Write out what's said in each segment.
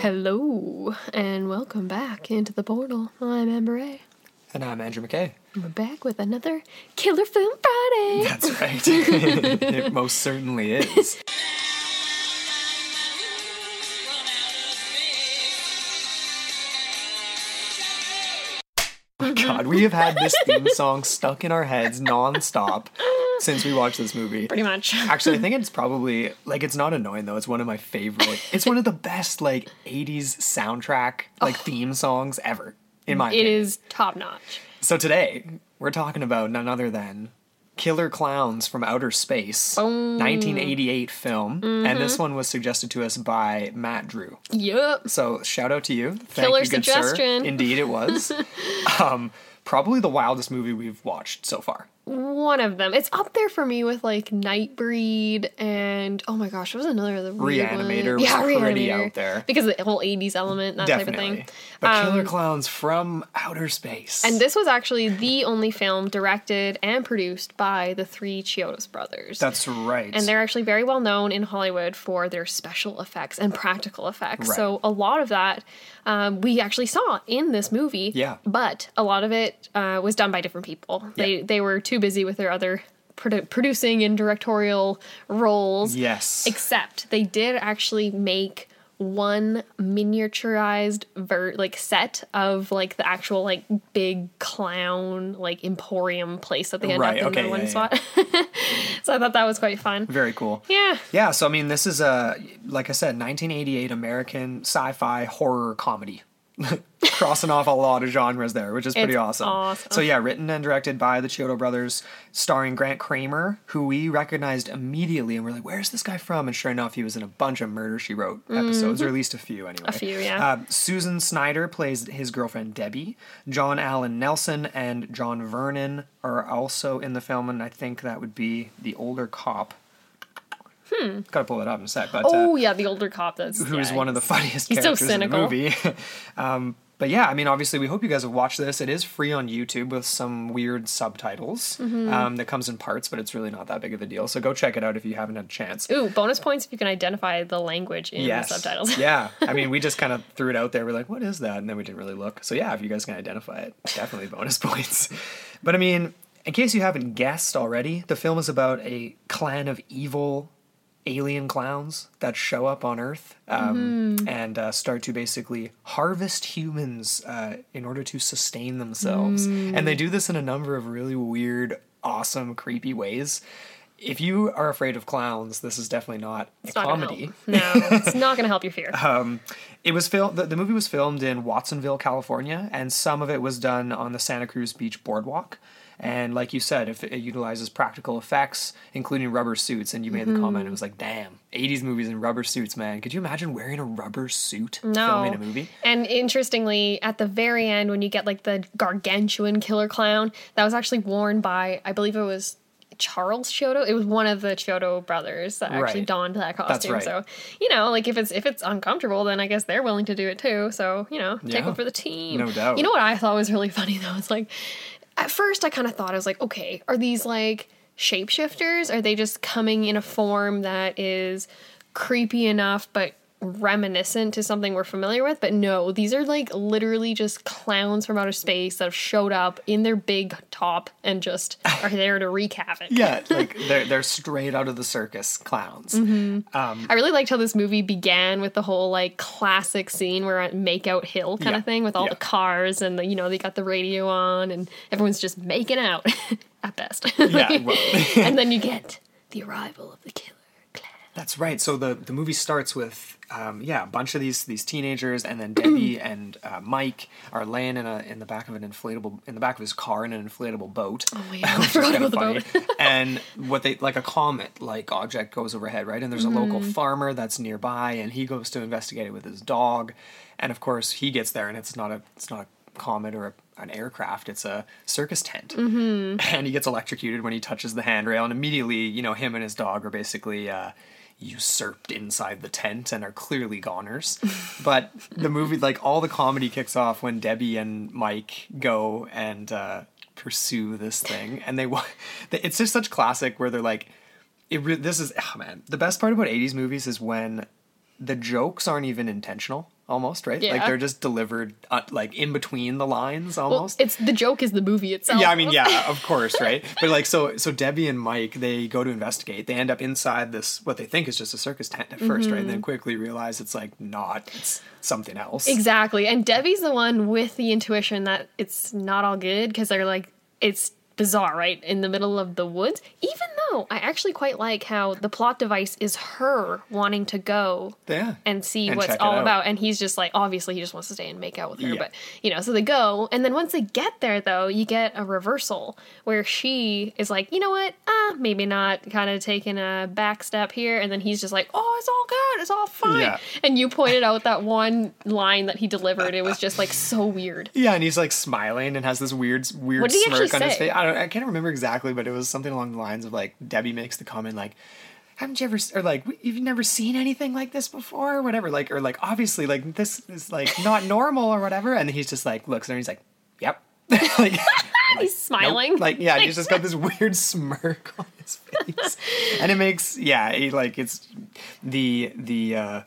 Hello, and welcome back into the portal. I'm Amber A. And I'm Andrew McKay. We're back with another Killer Film Friday. That's right. it most certainly is. God, we have had this theme song stuck in our heads nonstop since we watched this movie. Pretty much. Actually, I think it's probably like it's not annoying though. It's one of my favorite. It's one of the best like '80s soundtrack like theme songs ever, in my Oh. It opinion. is top notch. So today we're talking about none other than Killer Klowns from Outer Space, 1988 film, and this Mm-hmm. one was suggested to us by Matt Drew. Yep. So shout out to you, Thank Killer you, suggestion. Indeed, it was. um, probably the wildest movie we've watched so far. One of them. It's up there for me with like Nightbreed and oh my gosh, what was another of the Reanimator one? was Yeah, pretty out there. because of the whole '80s element, that type of thing. But Killer Um, Klowns from Outer Space. And this was actually the only film directed and produced by the three Chiodos brothers. That's right. and they're actually very well known in Hollywood for their special effects and practical effects. Right. So a lot of that um, we actually saw in this movie. Yeah. But a lot of it uh, was done by different people. They Yeah. they were too busy with their other produ- producing and directorial roles. yes. Except they did actually make one miniaturized ver- like set of like the actual like big clown like emporium place that they end Right, up in okay, the one yeah, spot. so I thought that was quite fun. Very cool. Yeah. Yeah, so I mean, this is a like I said, 1988 American sci-fi horror comedy, crossing off a lot of genres there, which is pretty awesome. awesome. So yeah, written and directed by the Chiodo brothers, starring Grant Kramer, who we recognized immediately, and we're like, "Where's this guy from?" And sure enough, he was in a bunch of Murder She Wrote episodes, or at least a few anyway. Mm-hmm. A few, yeah. Uh, Susan Snyder plays his girlfriend Debbie. John Allen Nelson and John Vernon are also in the film, and I think that would be the older cop. Hmm. Gotta pull it up in a sec, but Oh uh, yeah, the older cop. That's who's yeah, one of the funniest he's so characters in the movie. um, but yeah, I mean, obviously, we hope you guys have watched this. It is free on YouTube with some weird subtitles Mm-hmm. um, that comes in parts, but it's really not that big of a deal. So go check it out if you haven't had a chance. Ooh, bonus points if you can identify the language in Yes. the subtitles. yeah. I mean, we just kind of threw it out there. We're like, what is that? And then we didn't really look. So yeah, if you guys can identify it, definitely bonus points. But I mean, in case you haven't guessed already, the film is about a clan of evil alien clowns that show up on Earth um, and uh, start to basically harvest humans uh, in order to sustain themselves. And they do this in a number of really weird, awesome, creepy ways. If you are afraid of clowns, this is definitely not It's a not comedy. No, it's not going to help your fear. It was filmed. The, the movie was filmed in Watsonville, California, and some of it was done on the Santa Cruz Beach boardwalk. And like you said, if it utilizes practical effects, including rubber suits, and you made the Mm-hmm. comment, it was like, "Damn, '80s movies in rubber suits, man! Could you imagine wearing a rubber suit No. filming a movie?" And interestingly, at the very end, when you get like the gargantuan killer clown, that was actually worn by, I believe it was Charles Chiodo. It was one of the Chiodo brothers that actually Right. donned that costume. right. So you know, like if it's if it's uncomfortable, then I guess they're willing to do it too. So you know, take Yeah. one for the team. No doubt. You know what I thought was really funny though? It's like at first I kind of thought I was like, okay, are these like shapeshifters? Are they just coming in a form that is creepy enough but reminiscent to something we're familiar with? But no, these are like literally just clowns from outer space that have showed up in their big top and just are there to wreak havoc. Yeah, like they're they're straight out of the circus clowns. Mm-hmm. I really liked how this movie began with the whole like classic scene where at Makeout Hill kind Yeah, of thing with all yeah. the cars and the, you know they got the radio on and everyone's just making out at best. Yeah, and then you get the arrival of the killer. That's right. So the the movie starts with um, yeah a bunch of these these teenagers, and then Debbie and uh, Mike are laying in a in the back of an inflatable in the back of his car in an inflatable boat. Oh yeah, I forgot about the boat. and what they like a comet like object goes overhead, right? And there's a local Mm-hmm. farmer that's nearby, and he goes to investigate it with his dog. And of course, he gets there, and it's not a it's not a comet or a, an aircraft; it's a circus tent. Mm-hmm. And he gets electrocuted when he touches the handrail, and immediately, you know, him and his dog are basically. Uh, usurped inside the tent and are clearly goners. but the movie, like all the comedy kicks off when Debbie and Mike go and uh, pursue this thing, and they it's just such classic where they're like, it. Re- this is oh man, the best part about '80s movies is when the jokes aren't even intentional almost, right? Yeah. Like they're just delivered uh, like in between the lines Well, almost. it's the joke is the movie itself. yeah, I mean, yeah, of course, right? But like, so so Debbie and Mike they go to investigate. They end up inside this what they think is just a circus tent at 1st right? And Mm-hmm. then quickly realize it's like not. It's something else. Exactly. And Debbie's the one with the intuition that it's not all good because they're like, it's bizarre, right? In the middle of the woods. Even though I actually quite like how the plot device is her wanting to go Yeah. and see And what's all about. And he's just like, obviously, he just wants to stay and make out with her. Yeah. But, you know, so they go. And then once they get there, though, you get a reversal where she is like, you know what? Ah, maybe not. Kind of taking a back step here. And then he's just like, oh, it's all good. It's all fine. Yeah. And you pointed out that one line that he delivered. It was just like so weird. Yeah, and he's like smiling and has this weird, weird What did he smirk on his face. I don't, I can't remember exactly, but it was something along the lines of like Debbie makes the comment like, "Haven't you ever, or like, you've never seen anything like this before, or whatever." Like, or like, obviously, like this is like not normal or whatever. And he's just like looks and he's like, "Yep." like, He's smiling. Nope. Like, yeah, he's just got this weird smirk on his face, and it makes yeah, he, like it's the the uh,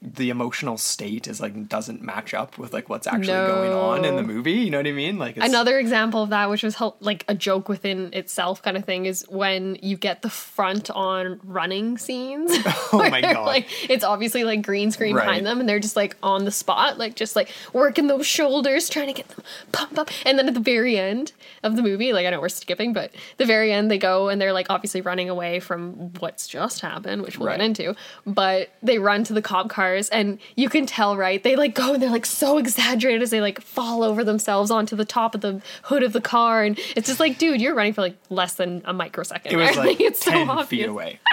the emotional state is like doesn't match up with like what's actually going on in the movie. You know what I mean? Like it's, Another example of that, which was hel- like a joke within itself, kind of thing, is when you get the front on running scenes. Oh my God. Like it's obviously like green screen Right. behind them, and they're just like on the spot, like just like working those shoulders, trying to get them pump up. And then at the very end of the movie, like I know we're skipping, but the very end they go and they're like obviously running away from what's just happened, which we'll Right. get into. But they run to the cop cars, and you can tell, right? They like go and they're like so exaggerated as they like fall over themselves onto the top of the hood of the car, and it's just like, dude, you're running for like less than a microsecond. it was there. like it's so ten obvious. feet away.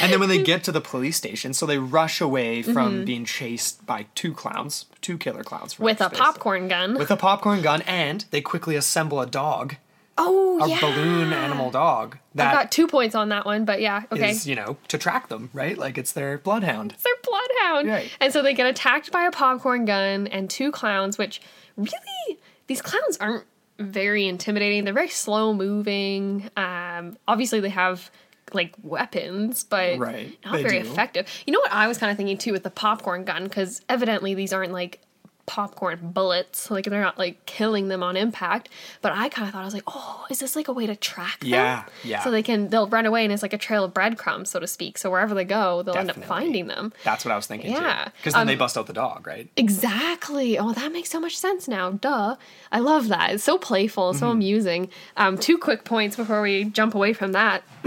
and then when they get to the police station, so they rush away from Mm-hmm. being chased by two clowns, two killer clowns with a popcorn gun. with a popcorn gun, and they quickly assemble a dog, oh a yeah, balloon animal dog I got two points on that one, but yeah, okay. is, you know to track them, right? Like it's their bloodhound. It's their bloodhound. Right. And so they get attacked by a popcorn gun and two clowns, which really, these clowns aren't very intimidating. They're very slow moving. Um, obviously, they have like weapons, but Right, not they very do. effective. You know what I was kind of thinking too with the popcorn gun? Because evidently these aren't like popcorn bullets like they're not like killing them on impact but i kind of thought i was like oh is this like a way to track them Yeah, yeah. so they can they'll run away and it's like a trail of breadcrumbs so to speak so wherever they go they'll end up finding them That's what I was thinking Yeah. Because then Um, they bust out the dog, right? Exactly. Oh, that makes so much sense now. Duh. I love that. It's so playful, so amusing. Um, two quick points before we jump away from that.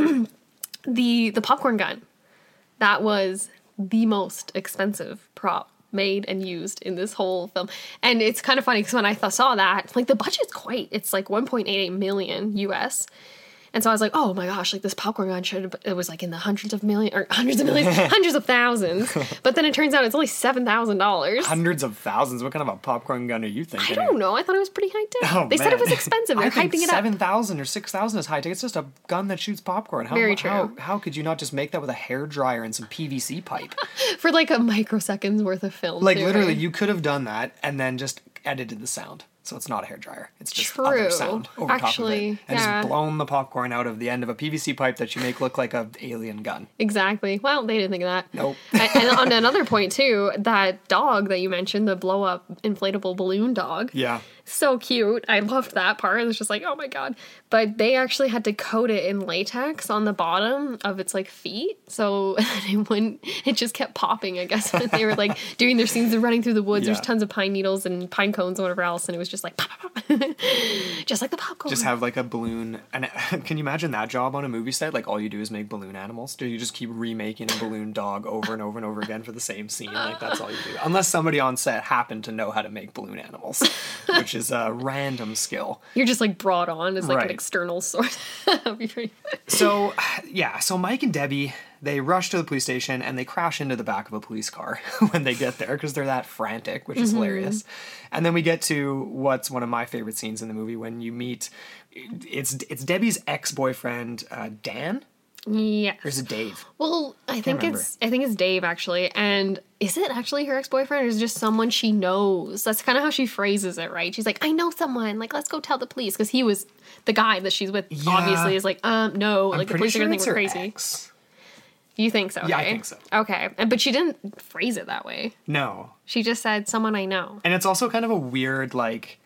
the the popcorn gun. That was the most expensive prop made and used in this whole film. And it's kind of funny because when I saw that, like the budget's quite, it's like 1.88 million US. And so I was like, oh my gosh, like this popcorn gun should have, it was like in the hundreds of million, or hundreds of millions, hundreds of thousands. But then it turns out it's only $7,000. Hundreds of thousands. What kind of a popcorn gun are you thinking? I don't know. I thought it was pretty high tech. Oh, they said it was expensive. They're I think hyping it up. seven thousand or six thousand is high tech. It's just a gun that shoots popcorn. How, Very How, true. how could you not just make that with a hair dryer and some PVC pipe? for like a microseconds worth of film. like too, literally, right? you could have done that and then just edited the sound. So it's not a hair dryer. It's just True. other sound over top of Actually, it, and yeah. just blown the popcorn out of the end of a PVC pipe that you make look like a alien gun. Exactly. Well, they didn't think of that. Nope. and, and on another point too, that dog that you mentioned, the blow up inflatable balloon dog. Yeah. So cute. I loved that part. It was just like, oh my god. But they actually had to coat it in latex on the bottom of its like feet, so it wouldn't. It just kept popping. I guess when they were like doing their scenes, they're running through the woods. There's tons of pine needles and pine cones and whatever else, and it was just like, pop, pop, pop. just like the popcorn. Just have like a balloon. And can you imagine that job on a movie set? Like all you do is make balloon animals. Do you just keep remaking a balloon dog over and over and over again for the same scene? Like that's all you do. Unless somebody on set happened to know how to make balloon animals, which is a random skill. You're just like brought on as like an external source. That'd be pretty- So yeah, so Mike and Debbie they rush to the police station and they crash into the back of a police car when they get there because they're that frantic, which is hilarious. And then we get to what's one of my favorite scenes in the movie when you meet it's it's Debbie's ex boyfriend uh, Dan yeah. or is it Dave? Well, I think remember. it's I think it's Dave actually, and is it actually her ex boyfriend or is it just someone she knows? That's kind of how she phrases it, right? She's like, I know someone. Like, let's go tell the police because he was the guy that she's with. Yeah. Obviously, is like, um, no, I'm like the police sure are gonna think we're crazy. ex. You think so? Yeah, I think so. Okay, and but she didn't phrase it that way. No. She just said someone I know. And it's also kind of a weird like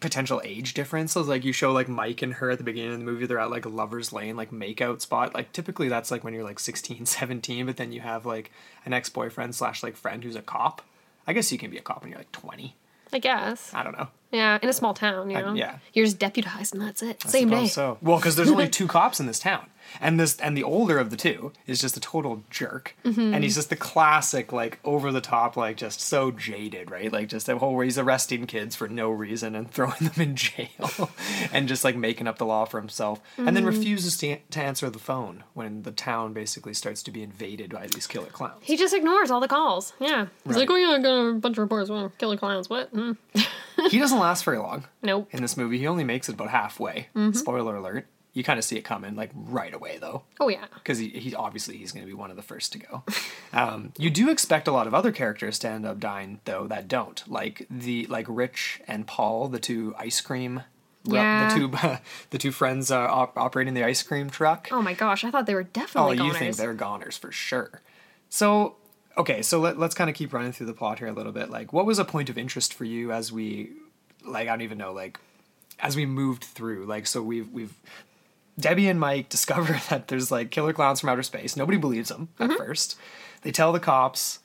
potential age differences like you show like Mike and her at the beginning of the movie, they're at like a lover's lane, like makeout spot. Like typically that's like when you're like 16, 17, but then you have like an ex-boyfriend slash like friend who's a cop. I guess you can be a cop when you're like 20. I guess. I don't know. Yeah, in a small town, you know. yeah. You're just deputized, and that's it. I Same day. So well, because there's only two cops in this town, and this and the older of the two is just a total jerk, Mm-hmm. and he's just the classic like over the top like just so jaded, right? Like just a whole where he's arresting kids for no reason and throwing them in jail, and just like making up the law for himself, and Mm-hmm. then refuses to to answer the phone when the town basically starts to be invaded by these killer clowns. He just ignores all the calls. Yeah. He's like, oh yeah, I got a bunch of reports. Well, killer clowns. What? Mm. he doesn't last very long. Nope. In this movie, he only makes it about halfway. Mm-hmm. Spoiler alert. You kind of see it coming like right away though. Oh yeah. because he, he obviously he's going to be one of the first to go. Um, you do expect a lot of other characters to end up dying though that don't, like the like Rich and Paul, the two ice cream, Yeah. the two the two friends uh, op- operating the ice cream truck. Oh my gosh, I thought they were definitely. Oh, definitely you goners. think they're goners for sure? So okay, so let, let's kind of keep running through the plot here a little bit. Like, what was a point of interest for you as we, like, I don't even know, like, as we moved through? Like, so we've we've Debbie and Mike discover that there's like killer clowns from outer space. Nobody believes them at mm-hmm. first. They tell the cops.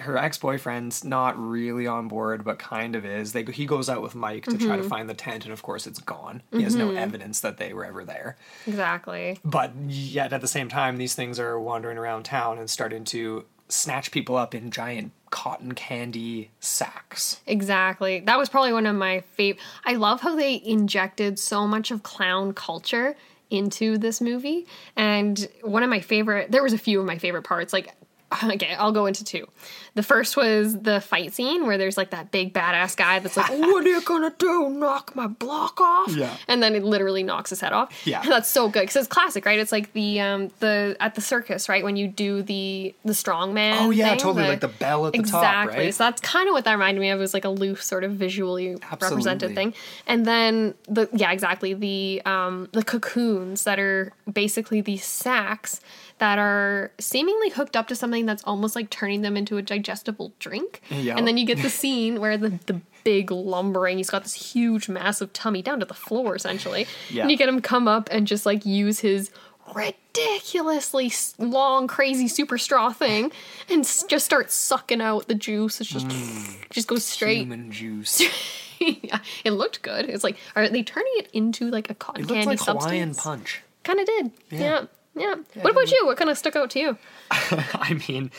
Her ex boyfriend's not really on board, but kind of is. They he goes out with Mike to try to mm-hmm. find the tent, and of course it's gone. He has no mm-hmm. evidence that they were ever there. exactly. But yet at the same time, these things are wandering around town and starting to snatch people up in giant cotton candy sacks. Exactly. That was probably one of my favorite. I love how they injected so much of clown culture into this movie. And one of my favorite, there was a few of my favorite parts. Like, okay, I'll go into two. The first was the fight scene where there's like that big badass guy that's like, "What are you gonna do? Knock my block off?" Yeah. and then it literally knocks his head off. Yeah. that's so good because it's classic, right? It's like the um the at the circus, right? When you do the the strongman. Oh, yeah, thing, totally, like the bell at the top, exactly. right? So that's kind of what that reminded me of. It was like a loose, sort of visually represented thing. And then the yeah, exactly the um the cocoons that are basically these sacks that are seemingly hooked up to something that's almost like turning them into a digestible drink. Yeah. And then you get the scene where the the big lumbering, he's got this huge, massive tummy down to the floor essentially. Yeah. And you get him come up and just like use his ridiculously long, crazy super straw thing and s- just start sucking out the juice. It's just mm. just goes straight. Human juice. yeah, it looked good. It's like, are they turning it into like a cotton It looked candy like Hawaiian substance? punch. Kind of did. Yeah. Yeah. Yeah, What about you? What kind of stuck out to you? I mean,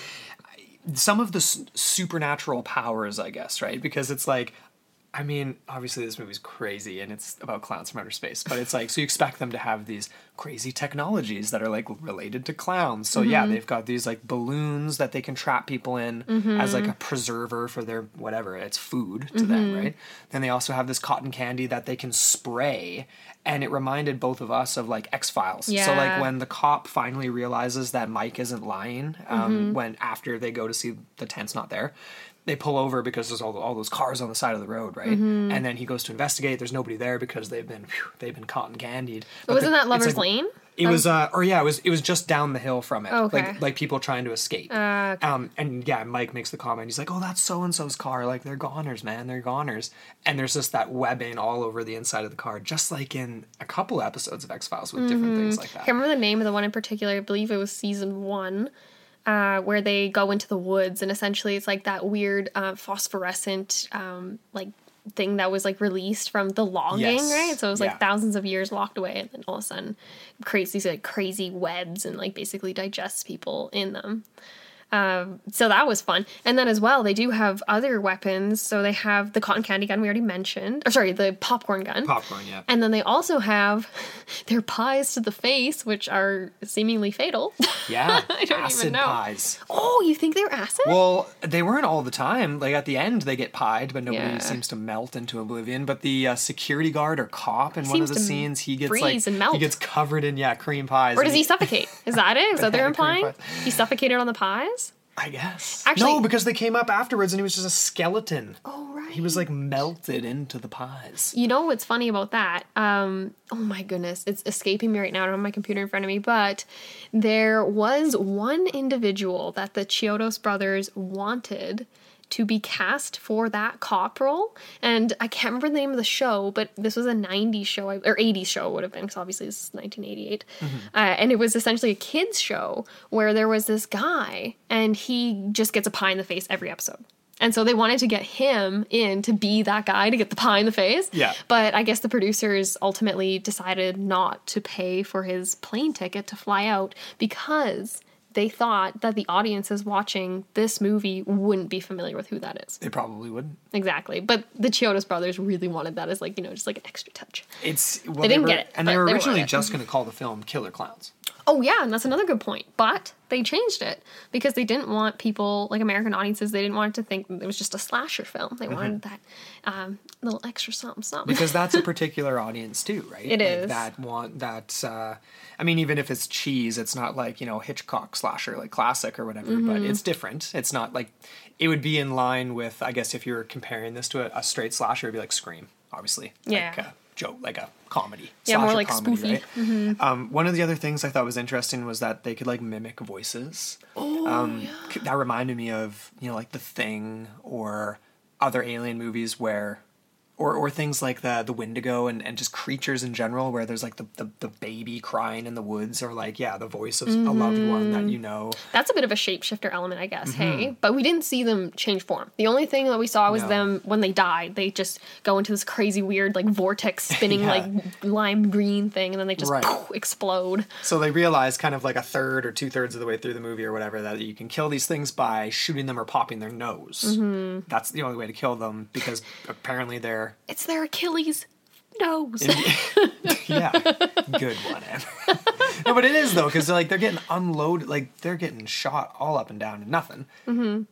some of the s- supernatural powers, I guess, right? Because it's like, I mean, obviously this movie's crazy and it's about clowns from outer space, but it's like, so you expect them to have these crazy technologies that are like related to clowns. So yeah, mm-hmm. they've got these like balloons that they can trap people in mm-hmm. as like a preserver for their whatever, it's food to them, mm-hmm. right? Then they also have this cotton candy that they can spray. And it reminded both of us of like X Files. So like when the cop finally realizes that Mike isn't lying, um, when after they go to see the tent's not there, they pull over because there's all, all those cars on the side of the road, right? And then he goes to investigate. There's nobody there because they've been phew, they've been cotton candied. But Wasn't the- that Lover's like- Lane? It was, uh, or yeah, it was. It was just down the hill from it, Okay. like like people trying to escape. Uh, okay. Um, and yeah, Mike makes the comment. He's like, "Oh, that's so and so's car. Like they're goners, man. They're goners." And there's just that webbing all over the inside of the car, just like in a couple episodes of X Files with different things like that. I can't remember the name of the one in particular. I believe it was season one, uh, where they go into the woods and essentially it's like that weird uh, phosphorescent um, like thing that was like released from the logging, Yes. right? So it was like Yeah. thousands of years locked away, and then all of a sudden creates these like crazy webs and like basically digests people in them. Um, so that was fun. And then as well, they do have other weapons. So they have the cotton candy gun we already mentioned, or sorry, the popcorn gun. Popcorn, yeah. And then they also have their pies to the face, which are seemingly fatal. Yeah, I don't acid even know. pies. oh, you think they're acid? Well, they weren't all the time. Like at the end, they get pied, but nobody Yeah. seems to melt into oblivion. But the uh, security guard or cop in one of the scenes, he gets like and melt. he gets covered in yeah cream pies. or does he suffocate? Is that it? Is that they're implying? He suffocated on the pies? I guess. Actually- no, because they came up afterwards and he was just a skeleton. Oh, right. He was like melted into the pies. You know what's funny about that? Um, oh my goodness, it's escaping me right now. I don't have my computer in front of me, but there was one individual that the Chiodos brothers wanted to be cast for that cop role. And I can't remember the name of the show, but this was a 90s show, or 80s show would have been, because obviously this is 1988. Uh, and it was essentially a kids' show where there was this guy, and he just gets a pie in the face every episode. And so they wanted to get him in to be that guy to get the pie in the face. Yeah. But I guess the producers ultimately decided not to pay for his plane ticket to fly out because they thought that the audiences watching this movie wouldn't be familiar with who that is. They probably wouldn't. Exactly. But the Chiodos brothers really wanted that as like, you know, just like an extra touch. It's well, They didn't were, get it, and they were originally it. just going to call the film Killer Clowns. Oh yeah, and that's another good point. But they changed it because they didn't want people like American audiences. They didn't want it to think it was just a slasher film. They wanted that um, little extra something something. because that's a particular audience too, right? It Like, is. that want that. Uh, I mean, even if it's cheese, it's not like you know Hitchcock slasher like classic or whatever, but Mm-hmm. it's different. It's not like it would be in line with. I guess if you were comparing this to a, a straight slasher, it'd be like Scream, obviously. Yeah. Like a joke, like a comedy. Yeah, more like comedy, spoofy. Mm-hmm. Um, one of the other things I thought was interesting was that they could like mimic voices. Oh, um, c- That reminded me of you know like The Thing or other alien movies where. Or, or things like the the Wendigo and, and just creatures in general where there's like the, the, the baby crying in the woods or like yeah the voice of a loved one that you know That's a bit of a shapeshifter element, I guess. Hey, but we didn't see them change form. The only thing that we saw was Mm-hmm. No. them when they died. They just go into this crazy, weird, like vortex spinning, Yeah. like lime green thing, and then they just Right. poof, explode. So they realize kind of like a third or two thirds of the way through the movie or whatever that you can kill these things by shooting them or popping their nose. Mm-hmm. That's the only way to kill them because apparently they're It's their Achilles nose. yeah good one. No, but it is though because like they're getting unloaded, like they're getting shot all up and down and nothing. Mm-hmm.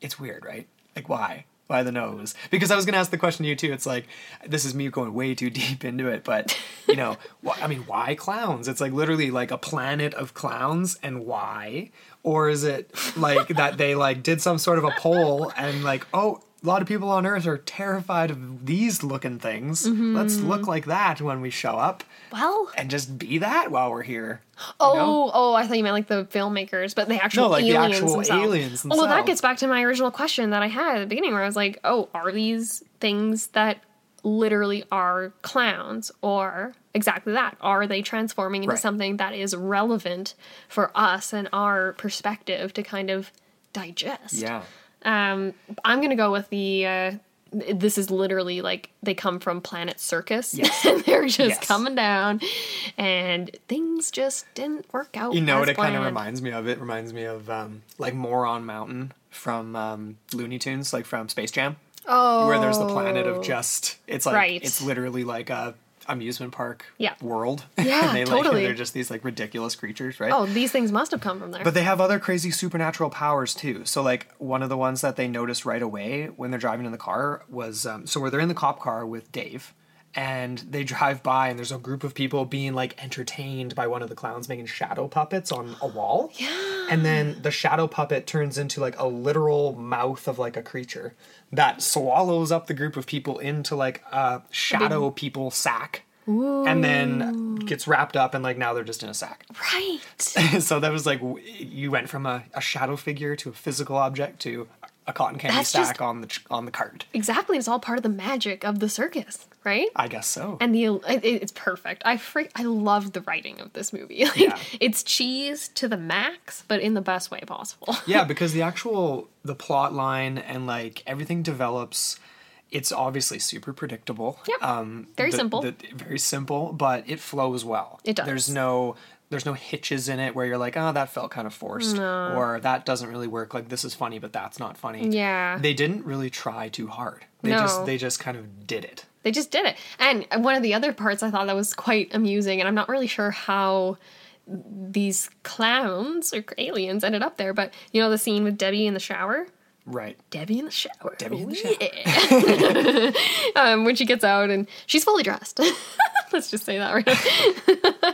It's weird, right? Like why? Why the nose? Because I was gonna ask the question to you too. It's like this is me going way too deep into it, but you know, wh- I mean, why clowns? It's like literally like a planet of clowns, and why? Or is it like that they like did some sort of a poll and like, oh, a lot of people on Earth are terrified of these looking things. Let's mm-hmm. look like that when we show up well, and just be that while we're here. you oh, know? oh, I thought you meant like the filmmakers, but the actual No, like the aliens actual themselves. aliens Oh, well, that gets back to my original question that I had at the beginning, where I was like, "Oh, are these things that literally are clowns, or exactly that? Are they transforming into Right. something that is relevant for us and our perspective to kind of digest?" Yeah. Um, I'm gonna go with the. Uh, this is literally like they come from Planet Circus, Yes. and they're just Yes. coming down, and things just didn't work out. You know what it kind of reminds me of? It reminds me of um, like Moron Mountain from um, Looney Tunes, like from Space Jam, Oh, where there's the planet of just. It's like Right. it's literally like a amusement park Yeah. world. Yeah, and they, like, totally. they're just these like ridiculous creatures, right? Oh, these things must have come from there. But they have other crazy supernatural powers too. So like one of the ones that they noticed right away when they're driving in the car was um, so where they're in the cop car with Dave, and they drive by and there's a group of people being like entertained by one of the clowns making shadow puppets on a wall. Yeah. And then the shadow puppet turns into like a literal mouth of like a creature that swallows up the group of people into like a shadow people sack. Ooh. And then gets wrapped up, and like now they're just in a sack. right. so that was like w- you went from a, a shadow figure to a physical object to a cotton candy That's stack just- on the on the cart. exactly. It's all part of the magic of the circus, right? I guess so. and the it, it's perfect. I freak. I love the writing of this movie. Like, Yeah. It's cheese to the max, but in the best way possible. yeah, because the actual the plot line and like everything develops. It's obviously super predictable. Yep. Um, Very the- simple. the- very simple, but it flows well. It does. There's no there's no hitches in it where you're like, oh, that felt kind of forced, or that doesn't really work. Like this is funny, but that's not funny. Yeah. They didn't really try too hard. They No. just they just kind of did it. They just did it. And one of the other parts I thought that was quite amusing, and I'm not really sure how these clowns or aliens ended up there, but you know the scene with Debbie in the shower? Right. Debbie in the shower. Debbie in the shower. um, when she gets out and she's fully dressed. Let's just say that right now.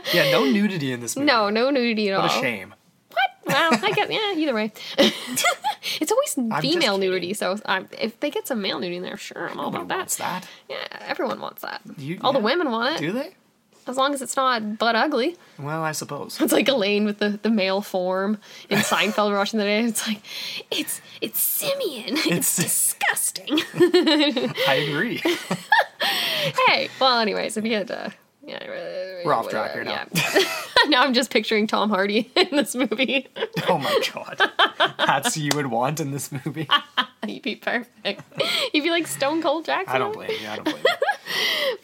Yeah, no nudity in this movie. No, no nudity at What all. a shame. What? Well, I get yeah. Either way, it's always female nudity. So um, if they get some male nudity in there, sure, I'm all about that. wants that. Yeah, everyone wants that. You- all the women want it, Do they? As long as it's not butt ugly. Well, I suppose. It's like Elaine with the, the male form in Seinfeld we're watching the day. It's like, it's it's simian. It's, It's- disgusting. I agree. hey, well, anyways, if you had to, yeah, We're off track here now. Yeah. now I'm just picturing Tom Hardy in this movie. oh my god. That's you would want in this movie. He'd be perfect. He'd be like Stone Cold Jackson. I don't blame you. I don't blame you.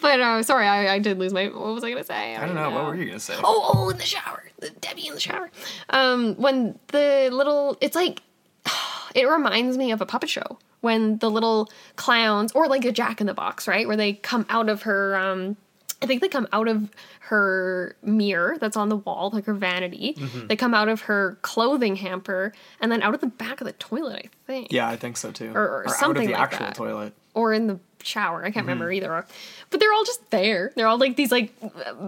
But uh, sorry, I, I did lose my. What was I gonna say? I don't know. What were you gonna say? Oh, oh, in the shower. The Debbie in the shower. Um, when the little, it's like, it reminds me of a puppet show when the little clowns, or like a Jack in the Box, right, where they come out of her. Um, I think they come out of her mirror that's on the wall, like her vanity. Mm-hmm. They come out of her clothing hamper, and then out of the back of the toilet. I think. Yeah, I think so too. Or- or out of something the like actual that. toilet. or in the shower. I can't Mm-hmm. remember either. But they're all just there. They're all like these like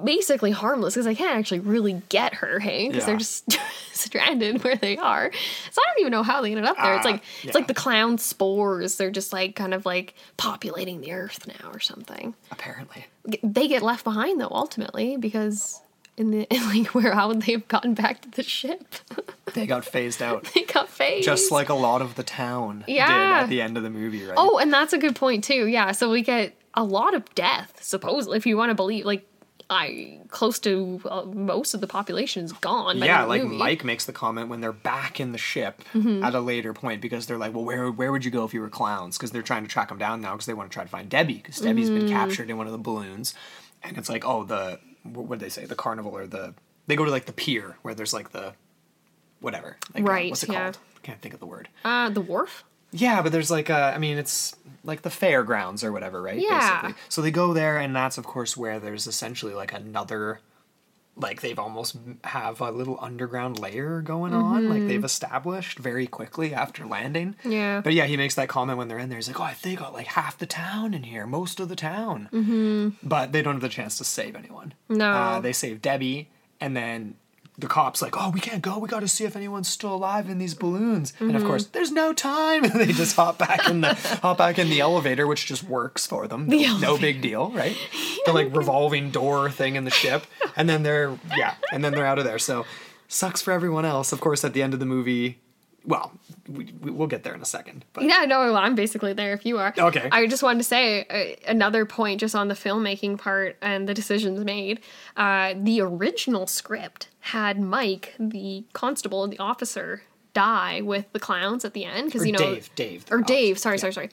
basically harmless because I can't actually really get her, hey, because they're just stranded where they are. So I don't even know how they ended up there. it's Ah, like it's like the clown spores. They're just like kind of like populating the earth now or something. Apparently. They get left behind though ultimately because in the like where how would they have gotten back to the ship? They got phased out. they got phased. Just like a lot of the town did Yeah. at the end of the movie, right? Oh, and that's a good point too. Yeah, so we get a lot of death, supposedly, if you want to believe. Like, I close to uh, most of the population is gone. By yeah, like movie. Mike makes the comment when they're back in the ship Mm-hmm. at a later point because they're like, well, where where would you go if you were clowns? Because they're trying to track them down now because they want to try to find Debbie because Debbie's been Mm-hmm. captured in one of the balloons, and it's like, oh, the what would they say? The carnival or the they go to like the pier where there's like the whatever, like, uh, Right, What's it yeah. called? Can't think of the word. Uh, the wharf. Yeah, but there's like a, I mean, it's like the fairgrounds or whatever, right? Yeah. So they go there, and that's of course where there's essentially like another, like they've almost have a little underground layer going on, like they've established very quickly after landing. Mm-hmm. Yeah. But yeah, he makes that comment when they're in there. He's like, "Oh, I think got like half the town in here, most of the town." Mm-hmm. But they don't have the chance to save anyone. No. Uh, they save Debbie, and then the cops like, "Oh, we can't go. We got to see if anyone's still alive in these balloons." And Mm-hmm. of course, there's no time. they just hop back in the hop back in the elevator, which just works for them. The no elevator. big deal, right? the like revolving door thing in the ship, and then they're yeah, and then they're out of there. So sucks for everyone else. Of course, at the end of the movie, well, we, we, we'll get there in a second. But Yeah, no, I'm basically there if you are. Okay. I just wanted to say uh, another point just on the filmmaking part and the decisions made. Uh, the original script had Mike, the constable, the officer, die with the clowns at the end because you know Dave, Dave, or. Dave. Sorry, Yeah, sorry, sorry.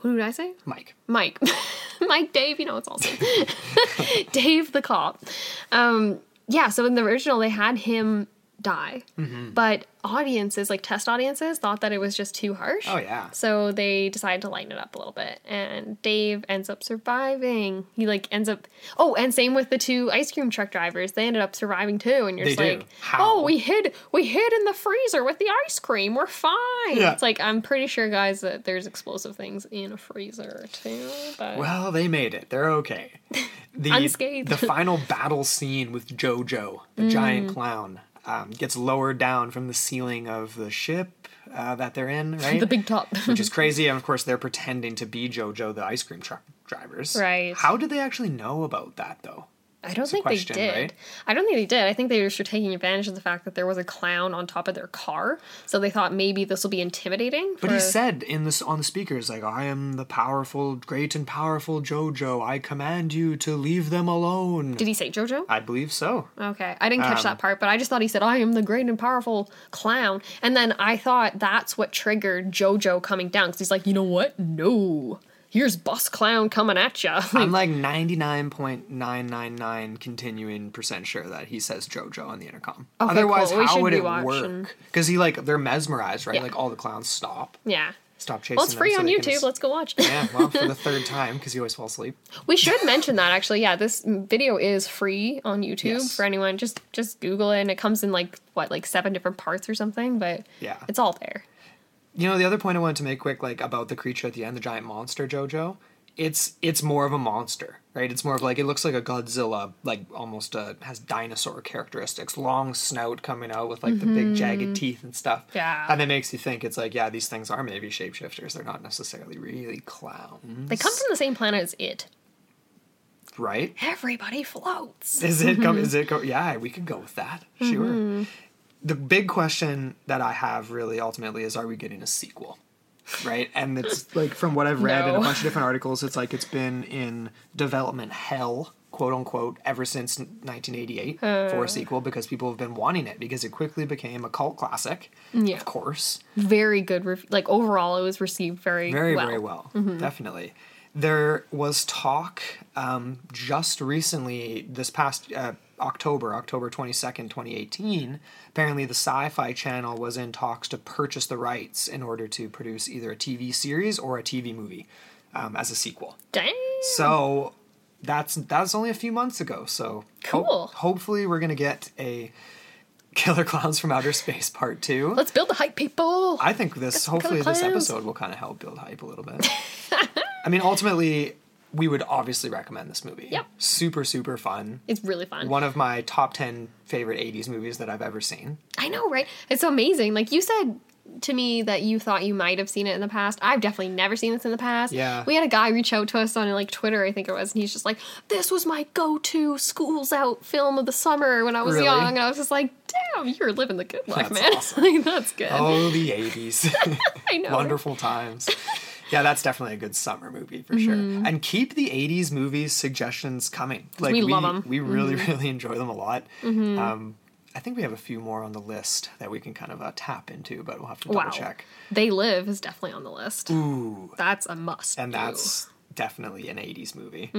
Who did I say? Mike. Mike. Mike Dave, you know it's awesome. Dave the cop. Um, yeah, so in the original they had him die. Mm-hmm. But audiences, like test audiences, thought that it was just too harsh. Oh, yeah. So they decided to lighten it up a little bit. And Dave ends up surviving. He like ends up Oh, and same with the two ice cream truck drivers. They ended up surviving too. And you're They just do. like, How? Oh, we hid we hid in the freezer with the ice cream. We're fine. Yeah. It's like I'm pretty sure guys that there's explosive things in a freezer too. But Well, they made it. They're okay. The Unscathed. the final battle scene with Jojo, the giant clown, um, gets lowered down from the ceiling of the ship uh, that they're in, right? the big top. which is crazy. And of course, they're pretending to be Jojo, the ice cream truck drivers. Right. How did they actually know about that, though? I don't think question, they did. right? I don't think they did. I think they were just taking advantage of the fact that there was a clown on top of their car, so they thought maybe this will be intimidating. But he said in this on the speakers, like, "I am the powerful, great and powerful Jojo. I command you to leave them alone." Did he say JoJo? I believe so. Okay, I didn't catch Um, that part, but I just thought he said, "I am the great and powerful clown," and then I thought that's what triggered JoJo coming down because he's like, "You know what? No, here's Boss Clown coming at ya." I'm like 99.999 continuing percent sure that he says JoJo on the intercom. Okay, Otherwise, cool. How would it work? Because he like they're mesmerized, right? Yeah. Like all the clowns stop, yeah. stop chasing. Well, it's free so on YouTube. es- Let's go watch. yeah, well, for the third time because you always fall asleep. We should mention that actually. Yeah, this video is free on YouTube Yes. for anyone. Just just Google it, and it comes in like what, like seven different parts or something. But Yeah. it's all there. You know, the other point I wanted to make quick, like about the creature at the end, the giant monster JoJo. it's it's more of a monster, right? It's more of like it looks like a Godzilla, like almost uh has dinosaur characteristics, long snout coming out with like the big jagged teeth and stuff. Mm-hmm. Yeah. and it makes you think it's like yeah, these things are maybe shapeshifters. They're not necessarily really clowns, They come from the same planet as it. right? Everybody floats. Is it go? Is it go? Yeah, we could go with that. Sure. The big question that I have really ultimately is: Are we getting a sequel? Right, and it's like from what I've read in a bunch of different articles, it's like it's been in development hell, quote unquote, ever since 1988 for a sequel because people have been wanting it because it quickly became a cult classic. Yeah. Of course, Very good. Rev- like overall, it was received very very well. very well definitely there was talk um, just recently this past uh, october october 22nd 2018 apparently the sci-fi channel was in talks to purchase the rights in order to produce either a tv series or a tv movie um, as a sequel Dang. so that's that's only a few months ago so ho- Cool. hopefully we're gonna get a killer clowns from outer space part two Let's build the hype, people. I think this hopefully this episode will kind of help build hype a little bit. I mean, ultimately, we would obviously recommend this movie. Yep. Super super fun. it's really fun. One of my top 10 favorite 80s movies that I've ever seen. I know, right? It's amazing. Like you said to me that you thought you might have seen it in the past. I've definitely never seen this in the past. Yeah. We had a guy reach out to us on like Twitter, I think it was, and he's just like, "This was my go-to schools out film of the summer when I was Really? young." And I was just like, "Damn, you're living the good life, That's man." awesome. like that's good. Oh, the 80s. I know. Wonderful times. Yeah, that's definitely a good summer movie for sure. And keep the 80s movies suggestions coming. Like Mm-hmm. we love 'em. Mm-hmm. We really really enjoy them a lot. Um I think we have a few more on the list that we can kind of uh, tap into, but we'll have to double Wow. check. They Live is definitely on the list. Ooh, That's a must. and do. that's definitely an 80s movie.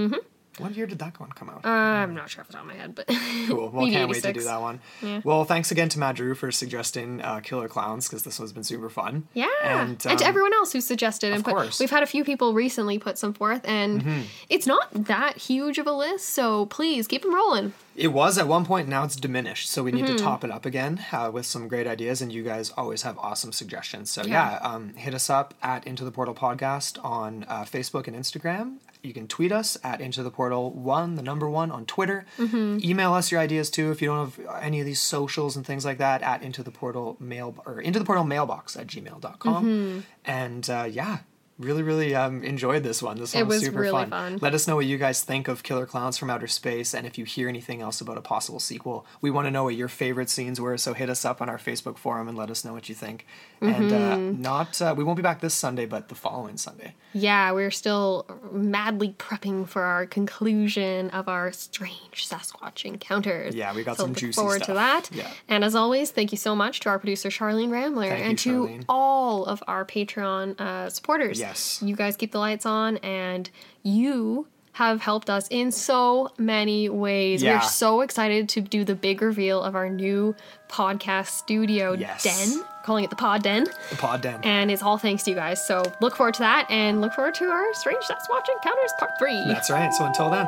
Mm-hmm. What year did that one come out? Uh, I'm not sure off the top of my head, but cool. Well, can't wait to do that one. Yeah. Well, thanks again to Matt Drew for suggesting uh, Killer Klowns because this one's been super fun. Yeah, And, and, to um, everyone else who suggested and of put, course. Mm-hmm. we've had a few people recently put some forth, and it's not that huge of a list. So please keep them rolling. It was at one point, now it's diminished. So we need Mm-hmm. to top it up again uh, with some great ideas. And you guys always have awesome suggestions. So Yeah. yeah, um, hit us up at Into the Portal Podcast on uh, Facebook and Instagram. You can tweet us at Into the Portal One, the number one on Twitter. Mm-hmm. Email us your ideas too if you don't have any of these socials and things like that at Into the Portal Mail or Into the Portal Mailbox at gmail.com. Mm-hmm. And uh, yeah. Really, really um, enjoyed this one. This one It was super really fun. fun. Let us know what you guys think of Killer Klowns from Outer Space, and if you hear anything else about a possible sequel. We want to know what your favorite scenes were, so hit us up on our Facebook forum and let us know what you think. And uh, Mm-hmm. not, uh, we won't be back this Sunday, but the following Sunday. Yeah, we're still madly prepping for our conclusion of our strange Sasquatch encounters. Yeah, we got so some look juicy forward to that. Yeah. And as always, thank you so much to our producer Charlene Ramler Thank you, and to all of our Patreon uh, supporters. Yes. you guys keep the lights on, and you have helped us in so many ways. Yeah. We're so excited to do the big reveal of our new podcast studio Yes. den, calling it the Pod Den. The Pod Den. And it's all thanks to you guys. So look forward to that and look forward to our Strange Sasquatch Encounters Part 3. That's right. So until then.